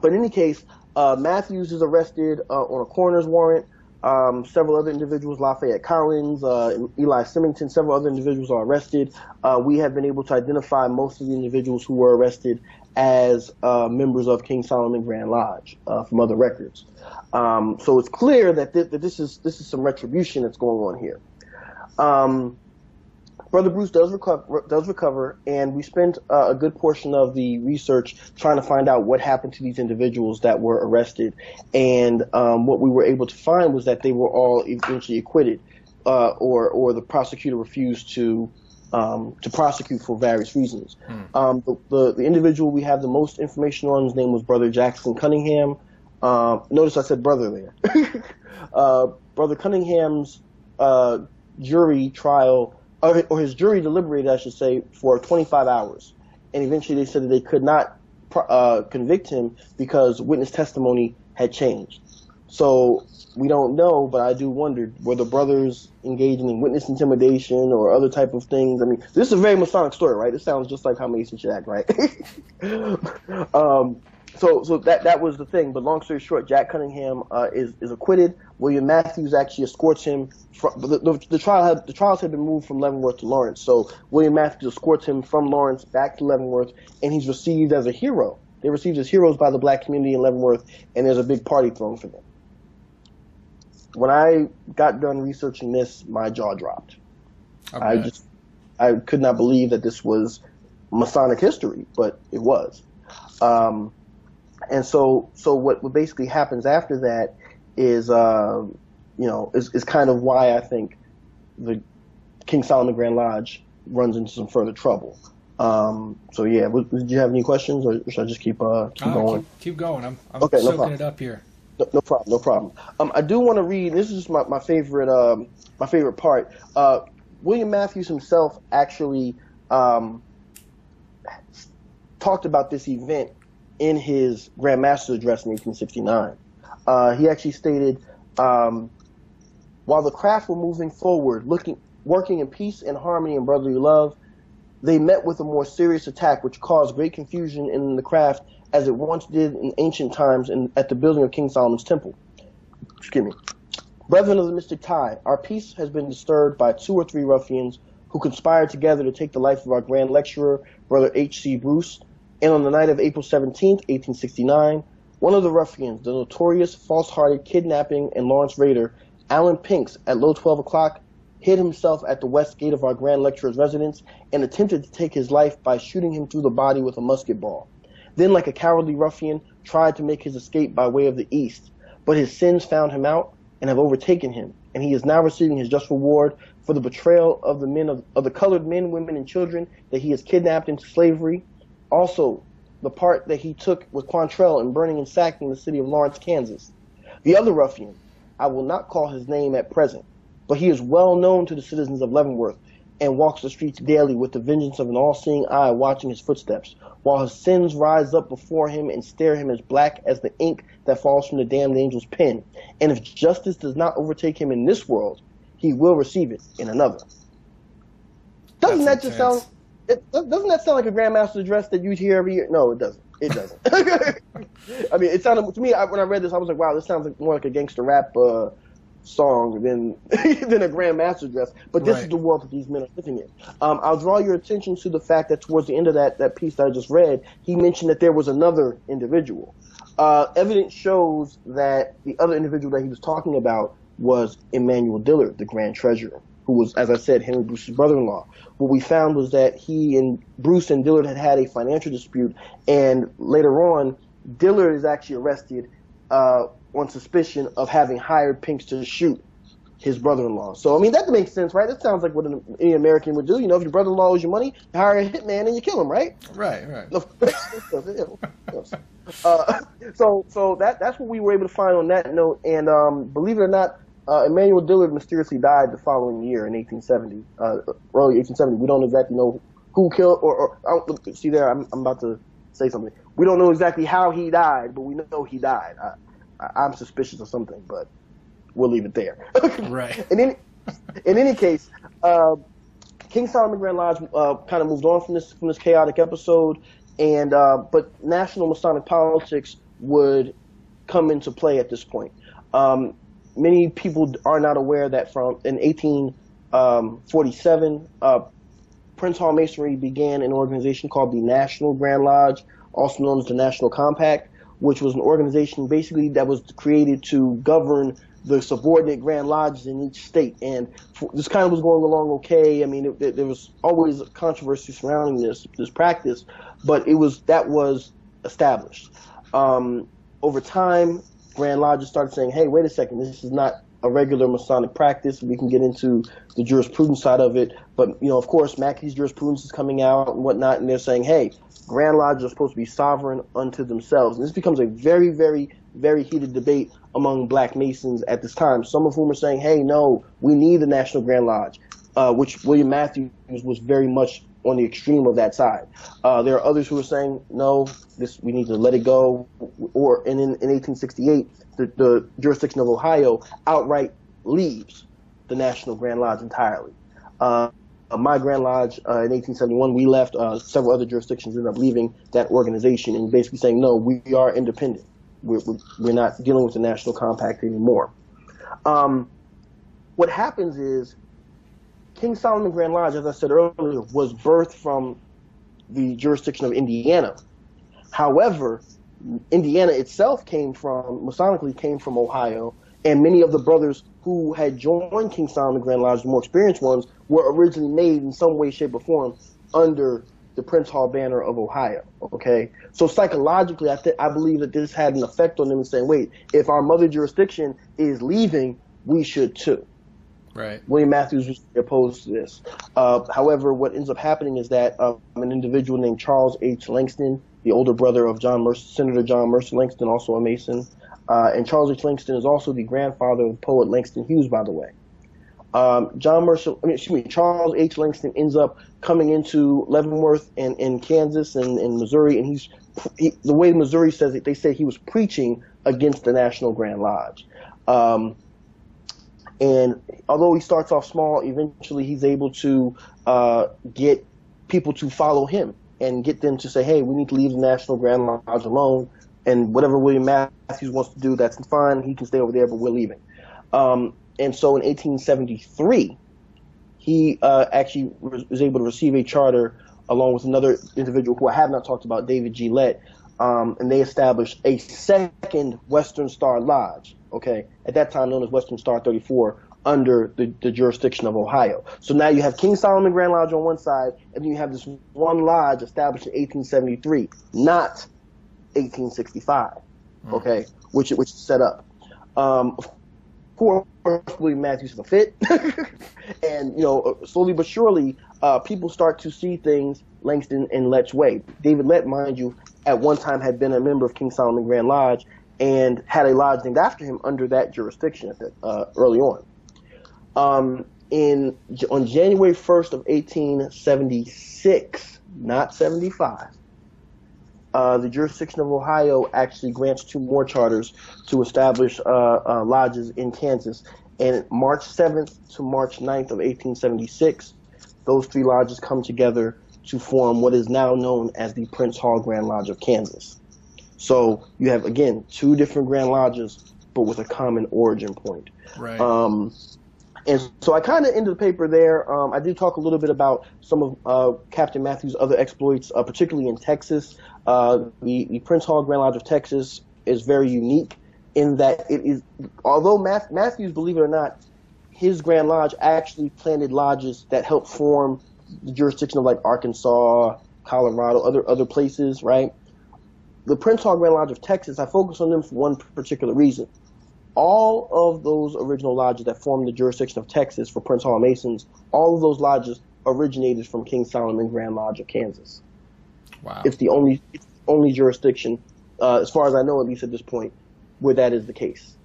but in any case, uh, Matthews is arrested uh, on a coroner's warrant. Um, several other individuals, Lafayette Collins, uh, Eli Symington, several other individuals are arrested. Uh, we have been able to identify most of the individuals who were arrested as uh, members of King Solomon Grand Lodge uh, from other records. Um, so it's clear that, th- that, this is this is some retribution that's going on here. Um, Brother Bruce does recover, does recover, and we spent uh, a good portion of the research trying to find out what happened to these individuals that were arrested. And um, what we were able to find was that they were all eventually acquitted, uh, or or the prosecutor refused to um, to prosecute for various reasons. Hmm. Um, the, the, the, individual we have the most information on, his name was Brother Jackson Cunningham. Uh, notice I said brother there. uh, Brother Cunningham's uh, jury trial, or, or, his jury deliberated, I should say, for 25 hours. And eventually they said that they could not uh, convict him because witness testimony had changed. So we don't know, but I do wonder were the brothers engaging in witness intimidation or other type of things. I mean, this is a very Masonic story, right? It sounds just like how Masons should act, right? um, so, so that that was the thing. But long story short, Jack Cunningham uh, is is acquitted. William Matthews actually escorts him. From, the, the, the, trial had the trials had been moved from Leavenworth to Lawrence. So William Matthews escorts him from Lawrence back to Leavenworth, and he's received as a hero. They're received as heroes by the black community in Leavenworth, and there's a big party thrown for them when I got done researching this, my jaw dropped. Okay. I just I could not believe that this was Masonic history, but it was. Um, and so so what, what basically happens after that is uh, you know is, is kind of why I think the King Solomon Grand Lodge runs into some further trouble. Um, so yeah, did you have any questions, or should I just keep uh, keep uh, going? Keep, keep, going. I'm, I'm okay, soaking no it up here. No, no problem. No problem. Um, I do want to read. This is my my favorite um, my favorite part. Uh, William Matthews himself actually um, talked about this event in his Grand Master's address in 1869. Uh, he actually stated, um, while the craft were moving forward, looking, working in peace and harmony and brotherly love, they met with a more serious attack, which caused great confusion in the craft, as it once did in ancient times in, at the building of King Solomon's temple. Excuse me. Brethren of the Mystic Tie, our peace has been disturbed by two or three ruffians who conspired together to take the life of our grand lecturer, Brother H.C. Bruce, and on the night of April 17, 1869, one of the ruffians, the notorious false-hearted kidnapping and Lawrence raider, Alan Pinks, at low 12 o'clock, hid himself at the west gate of our grand lecturer's residence and attempted to take his life by shooting him through the body with a musket ball. Then, like a cowardly ruffian, tried to make his escape by way of the east, but his sins found him out and have overtaken him, and he is now receiving his just reward for the betrayal of the men of, of the colored men, women, and children that he has kidnapped into slavery also the part that he took with Quantrill in burning and sacking the city of Lawrence, Kansas. The other ruffian, I will not call his name at present, but he is well known to the citizens of Leavenworth and walks the streets daily with the vengeance of an all-seeing eye watching his footsteps, while his sins rise up before him and stare him as black as the ink that falls from the damned angel's pen. And if justice does not overtake him in this world, he will receive it in another. Doesn't That's that just intense. sound it, doesn't that sound like a Grandmaster's address that you'd hear every year? No, it doesn't. It doesn't. I mean, it sounded to me I, when I read this, I was like, wow, this sounds like more like a gangster rap uh, song than than a Grandmaster address. But this right. is the world that these men are living in. Um, I'll draw your attention to the fact that towards the end of that that piece that I just read, he mentioned that there was another individual. Uh, evidence shows that the other individual that he was talking about was Emanuel Dillard, the Grand Treasurer who was, as I said, Henry Bruce's brother-in-law. What we found was that he and Bruce and Dillard had had a financial dispute, and later on, Dillard is actually arrested uh, on suspicion of having hired Pinks to shoot his brother-in-law. So I mean that makes sense, right? That sounds like what an, any American would do. You know, if your brother-in-law owes you money, you hire a hitman and you kill him, right? Right, right. uh, so so that that's what we were able to find on that note. And um, believe it or not, uh, Emanuel Dillard mysteriously died the following year in 1870, uh, early 1870. We don't exactly know who killed, or, or see there, I'm, I'm, about to say something. We don't know exactly how he died, but we know he died. I, am suspicious of something, but we'll leave it there. right. In any, in any case, uh, King Solomon Grand Lodge uh, kind of moved on from this from this chaotic episode, and uh, but national Masonic politics would come into play at this point. Um, many people are not aware that from in 1847, um, uh, Prince Hall Masonry began an organization called the National Grand Lodge, also known as the National Compact, which was an organization basically that was created to govern the subordinate Grand Lodges in each state. And for, this kind of was going along okay. I mean, it, it, there was always controversy surrounding this this practice, but it was that was established. Um, over time, Grand Lodges started saying, hey, wait a second, this is not a regular Masonic practice. We can get into the jurisprudence side of it. But, you know, of course, Mackey's jurisprudence is coming out and whatnot, and they're saying, hey, Grand Lodges are supposed to be sovereign unto themselves. And this becomes a very, very, very heated debate among black Masons at this time, some of whom are saying, hey, no, we need the National Grand Lodge, uh, which William Matthews was very much on the extreme of that side. Uh, there are others who are saying, no, this we need to let it go. Or and in, in 1868, the, the jurisdiction of Ohio outright leaves the National Grand Lodge entirely. Uh, my Grand Lodge uh, in 1871, we left. Uh, several other jurisdictions ended up leaving that organization and basically saying, no, we are independent. We're, we're not dealing with the National Compact anymore. Um, what happens is King Solomon Grand Lodge, as I said earlier, was birthed from the jurisdiction of Indiana. However, Indiana itself came from, Masonically came from Ohio, and many of the brothers who had joined King Solomon Grand Lodge, the more experienced ones, were originally made in some way, shape, or form under the Prince Hall banner of Ohio. Okay, so psychologically, I th- I believe that this had an effect on them, saying, "Wait, if our mother jurisdiction is leaving, we should too." Right. William Matthews was opposed to this. Uh, however, what ends up happening is that um, an individual named Charles H. Langston, the older brother of John Mercer, Senator John Mercer Langston, also a Mason, Uh, and Charles H. Langston is also the grandfather of poet Langston Hughes, by the way. Um, John Marshall, I mean, excuse me, Charles H. Langston ends up coming into Leavenworth in, in Kansas and in Missouri, and he's he, the way Missouri says it. They say he was preaching against the National Grand Lodge. Um, and although he starts off small, eventually he's able to uh, get people to follow him and get them to say, "Hey, we need to leave the National Grand Lodge alone." And whatever William Matthews wants to do, that's fine. He can stay over there, but we're leaving. Um, and so in 1873, he uh, actually was able to receive a charter along with another individual who I have not talked about, David G. Um, and they established a second Western Star Lodge, okay, at that time known as Western Star 34, under the, the jurisdiction of Ohio. So now you have King Solomon Grand Lodge on one side, and then you have this one lodge established in 1873, not 1865, mm. okay, which which is set up. Um, of course, William Matthews is a fit, and you know, slowly but surely, uh, people start to see things Langston and Lett's way. David Lett, mind you, at one time had been a member of King Solomon Grand Lodge and had a lodge named after him under that jurisdiction the, uh, early on. Um, in on January 1st of 1876, not 75, uh, the jurisdiction of Ohio actually grants two more charters to establish uh, uh, lodges in Kansas. And March 7th to March 9th of 1876, those three lodges come together to form what is now known as the Prince Hall Grand Lodge of Kansas. So you have again two different Grand Lodges, but with a common origin point. Right. Um, and so I kind of ended the paper there. Um, I did talk a little bit about some of uh, Captain Matthews' other exploits, uh, particularly in Texas. Uh, the, the, Prince Hall Grand Lodge of Texas is very unique in that it is, although Math, Matthews, believe it or not, his Grand Lodge actually planted lodges that helped form the jurisdiction of like Arkansas, Colorado, other other places, right? The Prince Hall Grand Lodge of Texas, I focus on them for one particular reason all of those original lodges that formed the jurisdiction of Texas for Prince Hall Masons, all of those lodges originated from King Solomon Grand Lodge of Kansas. Wow. It's the only it's the only jurisdiction, uh, as far as I know, at least at this point, where that is the case.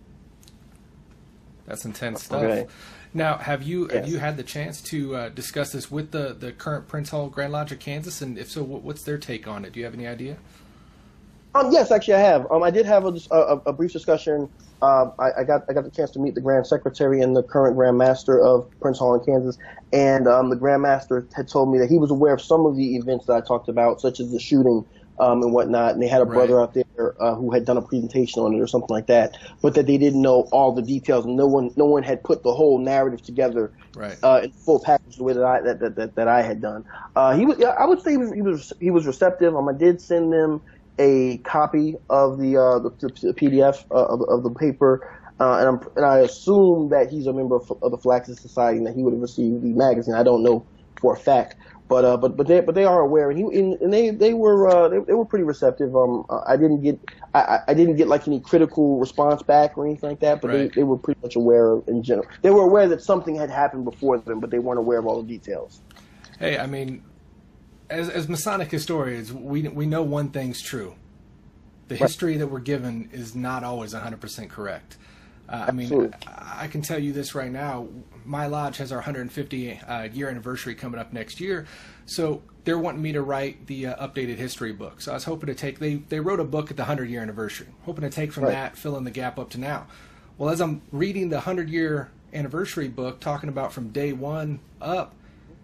That's intense stuff. Okay. Now, have you yes. have you had the chance to uh, discuss this with the, the current Prince Hall Grand Lodge of Kansas? And if so, what's their take on it? Do you have any idea? Um, yes, actually, I have. Um, I did have a, a, a brief discussion. Uh, I, I, got I got the chance to meet the Grand Secretary and the current Grand Master of Prince Hall in Kansas, and um, the Grand Master had told me that he was aware of some of the events that I talked about, such as the shooting um, and whatnot. And they had a right. brother out there uh, who had done a presentation on it or something like that, but that they didn't know all the details, and no one no one had put the whole narrative together right. uh, in full package the way that I that that, that, that I had done. Uh, he was I would say he was he was, he was receptive. Um, I did send them a copy of the uh, the, the, PDF uh, of, of, the paper, uh, and, and, i assume that he's a member of, of, the Phylaxis Society and that he would have received the magazine. I don't know for a fact, but uh, but but they but they are aware, and he and, and they they were uh, they, they, were pretty receptive. Um, I didn't get I, I didn't get like any critical response back or anything like that, but right. they, they were pretty much aware in general. They were aware that something had happened before them, but they weren't aware of all the details. Hey, I mean, as, as Masonic historians, we we know one thing's true: the history that we're given is not always 100% correct. Uh, I mean, I can tell you this right now. My lodge has our 150 uh, year anniversary coming up next year, so they're wanting me to write the uh, updated history book. So I was hoping to take they they wrote a book at the 100 year anniversary, hoping to take from right. that, fill in the gap up to now. Well, as I'm reading the 100 year anniversary book, talking about from day one up,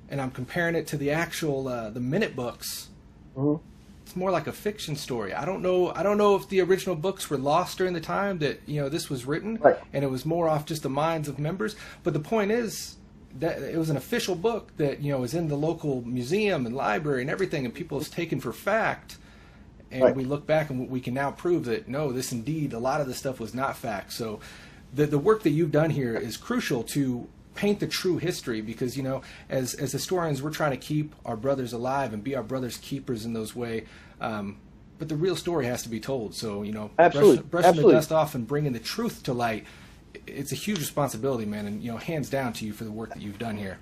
and I'm comparing it to the actual uh, the minute books. Mm-hmm. It's more like a fiction story. I don't know. I don't know if the original books were lost during the time that you know this was written, right. and it was more off just the minds of members. But the point is that it was an official book that you know is in the local museum and library and everything, and people have taken for fact. And right. we look back and we can now prove that no, this indeed a lot of this stuff was not fact. So the the work that you've done here is crucial to paint the true history because you know as as historians we're trying to keep our brothers alive and be our brothers keepers in those way um, but the real story has to be told so you know Absolutely. brush, brushing Absolutely. the dust off and bringing the truth to light it's a huge responsibility man and you know hands down to you for the work that you've done here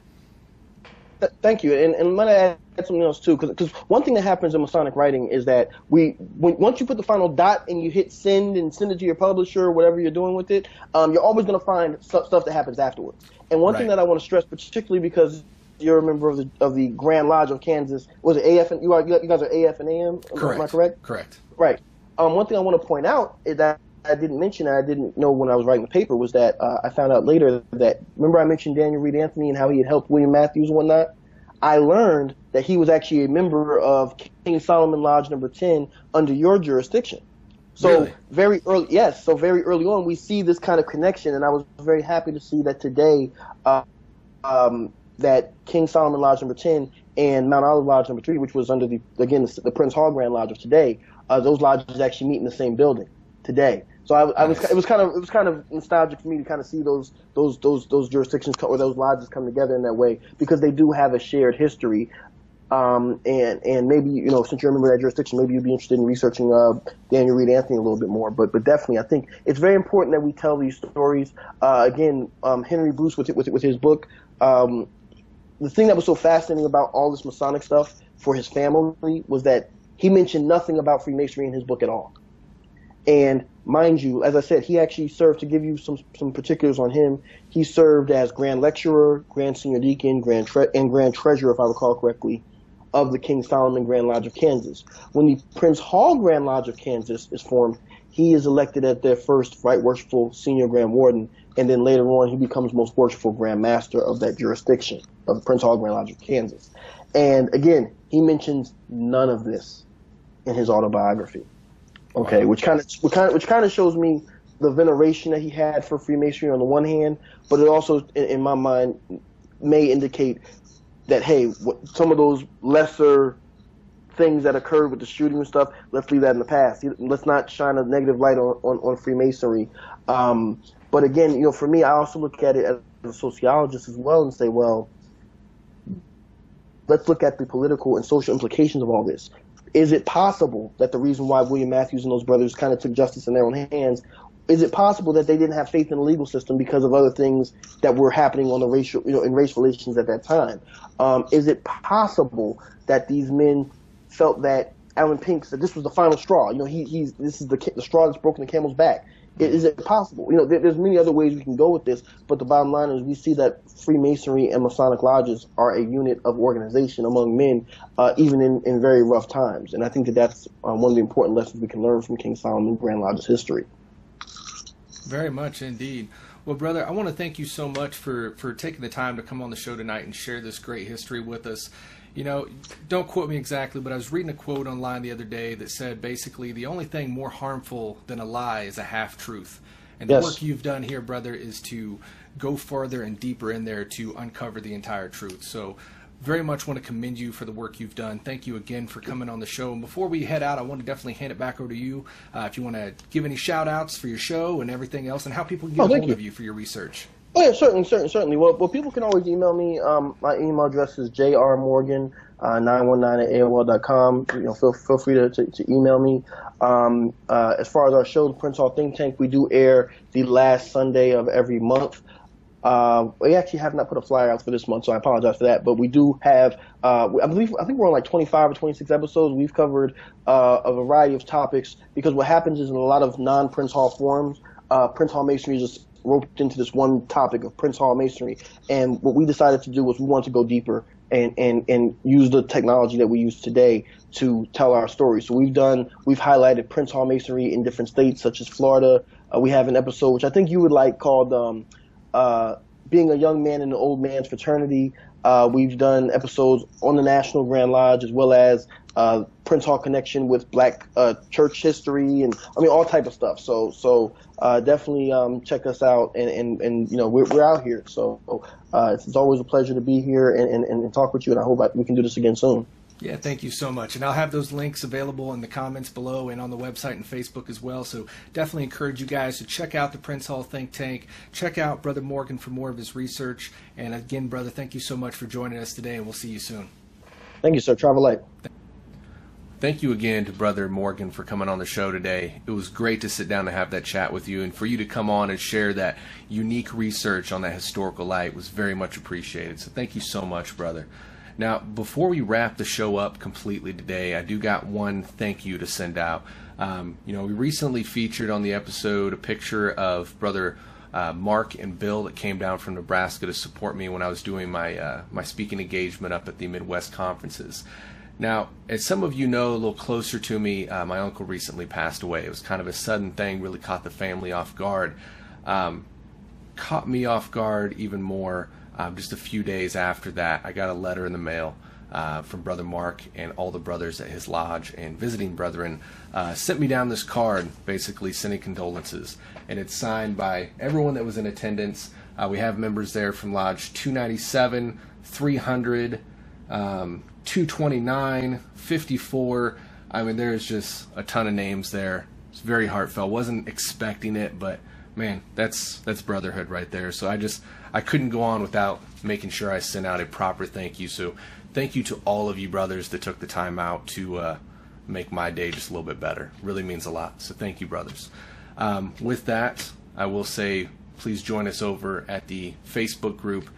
thank you. And, and might I add something else too? Because one thing that happens in Masonic writing is that we, when, once you put the final dot and you hit send and send it to your publisher or whatever you're doing with it, um, you're always going to find stuff, stuff that happens afterwards. And one right. thing that I want to stress, particularly because you're a member of the of the Grand Lodge of Kansas, was it AF? And, you are you guys are AF and AM? Correct. Am I correct? Correct. Right. Um, one thing I want to point out is that I didn't mention, I didn't know when I was writing the paper, was that uh, I found out later that remember I mentioned Daniel Read Anthony and how he had helped William Matthews and whatnot. I learned that he was actually a member of King Solomon Lodge Number Ten under your jurisdiction. So really? very early, yes. So very early on, we see this kind of connection, and I was very happy to see that today, uh, um, that King Solomon Lodge Number Ten and Mount Olive Lodge Number Three, which was under the again the, the Prince Hall Grand Lodge of today, uh, those lodges actually meet in the same building today. So I, I was, it was kind of, it was kind of nostalgic for me to kind of see those, those, those, those jurisdictions or those lodges come together in that way because they do have a shared history. Um, and, and maybe, you know, since you're a member of that jurisdiction, maybe you'd be interested in researching, uh, Daniel Read Anthony a little bit more. But, but definitely, I think it's very important that we tell these stories. Uh, again, um, Henry Bruce with, with, with his book, um, the thing that was so fascinating about all this Masonic stuff for his family was that he mentioned nothing about Freemasonry in his book at all. And mind you, as I said, he actually served to give you some some particulars on him. He served as Grand Lecturer, Grand Senior Deacon, Grand Tre- and Grand Treasurer, if I recall correctly, of the King Solomon Grand Lodge of Kansas. When the Prince Hall Grand Lodge of Kansas is formed, he is elected as their first Right Worshipful Senior Grand Warden, and then later on he becomes Most Worshipful Grand Master of that jurisdiction of the Prince Hall Grand Lodge of Kansas. And again, he mentions none of this in his autobiography. Okay, wow. which kind of which kind of which kind of shows me the veneration that he had for Freemasonry on the one hand, but it also, in, in my mind, may indicate that hey, what, some of those lesser things that occurred with the shooting and stuff, let's leave that in the past. Let's not shine a negative light on on, on Freemasonry. Um, but again, you know, for me, I also look at it as a sociologist as well and say, well, let's look at the political and social implications of all this is it possible that the reason why William Matthews and those brothers kind of took justice in their own hands is it possible that they didn't have faith in the legal system because of other things that were happening on the racial, you know, in race relations at that time? Um, is it possible that these men felt that Alan Pink said this was the final straw? You know, he, he's this is the the straw that's broken the camel's back. Is it possible? You know, there, there's many other ways we can go with this, but the bottom line is we see that Freemasonry and Masonic lodges are a unit of organization among men, uh, even in, in very rough times. And I think that that's uh, one of the important lessons we can learn from King Solomon Grand Lodge's history. Very much indeed. Well, brother, I want to thank you so much for, for taking the time to come on the show tonight and share this great history with us you know, don't quote me exactly, but I was reading a quote online the other day that said basically the only thing more harmful than a lie is a half truth. And yes. the work you've done here, brother, is to go farther and deeper in there to uncover the entire truth. So, very much want to commend you for the work you've done. Thank you again for coming on the show. And before we head out, I want to definitely hand it back over to you. Uh, if you want to give any shout outs for your show and everything else, and how people can get oh, a hold you. of you for your research. Oh yeah, certainly, certainly, certainly. Well, well, people can always email me. Um, my email address is jrmorgan uh, at aol dot com. You know, feel feel free to, to, to email me. Um, uh, as far as our show, the Prince Hall Think Tank, we do air the last Sunday of every month. Uh, we actually have not put a flyer out for this month, so I apologize for that. But we do have, uh, I believe, I think we're on like 25 or 26 episodes. We've covered uh, a variety of topics because what happens is in a lot of non-Prince Hall forums, uh, Prince Hall Masonry is roped into this one topic of Prince Hall Masonry. And what we decided to do was we wanted to go deeper and, and, and use the technology that we use today to tell our story. So we've done, we've highlighted Prince Hall Masonry in different states such as Florida. Uh, we have an episode which I think you would like called um, uh, Being a Young Man in an Old Man's Fraternity. Uh, we've done episodes on the National Grand Lodge as well as uh, Prince Hall connection with Black uh, church history and I mean all type of stuff. So so uh, definitely um, check us out and, and, and you know we're, we're out here. So uh, it's, it's, always a pleasure to be here and, and, and talk with you. And I hope I, we can do this again soon. Yeah, thank you so much. And I'll have those links available in the comments below and on the website and Facebook as well. So definitely encourage you guys to check out the Prince Hall Think Tank. Check out Brother Morgan for more of his research. And again, brother, thank you so much for joining us today, and we'll see you soon. Thank you, sir. Travel light. thank you again to Brother Morgan for coming on the show today. It was great to sit down and have that chat with you, and for you to come on and share that unique research on that historical light was very much appreciated. So thank you so much, brother. Now, before we wrap the show up completely today, I do got one thank you to send out. Um, you know, we recently featured on the episode a picture of Brother uh, Mark and Bill that came down from Nebraska to support me when I was doing my uh, my speaking engagement up at the Midwest conferences. Now, as some of you know, a little closer to me, uh, my uncle recently passed away. It was kind of a sudden thing, really caught the family off guard. Um, caught me off guard even more um, just a few days after that. I got a letter in the mail uh, from Brother Mark and all the brothers at his lodge and visiting brethren uh, sent me down this card, basically sending condolences. And it's signed by everyone that was in attendance. Uh, we have members there from Lodge 297, 300, um, 229, 54. I mean, there's just a ton of names there. It's very heartfelt. Wasn't expecting it, but man, that's that's brotherhood right there. So I just I couldn't go on without making sure I sent out a proper thank you. So thank you to all of you brothers that took the time out to uh, make my day just a little bit better. Really means a lot. So thank you, brothers. Um, with that, I will say please join us over at the Facebook group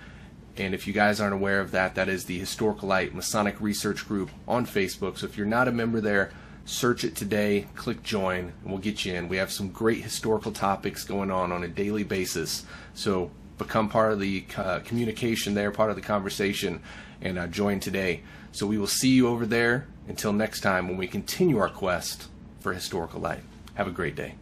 and if you guys aren't aware of that, that is the Historical Light Masonic Research Group on Facebook. So if you're not a member there, search it today, click join, and we'll get you in. We have some great historical topics going on on a daily basis. So become part of the uh, communication there, part of the conversation, and uh, join today. So we will see you over there until next time when we continue our quest for historical light. Have a great day.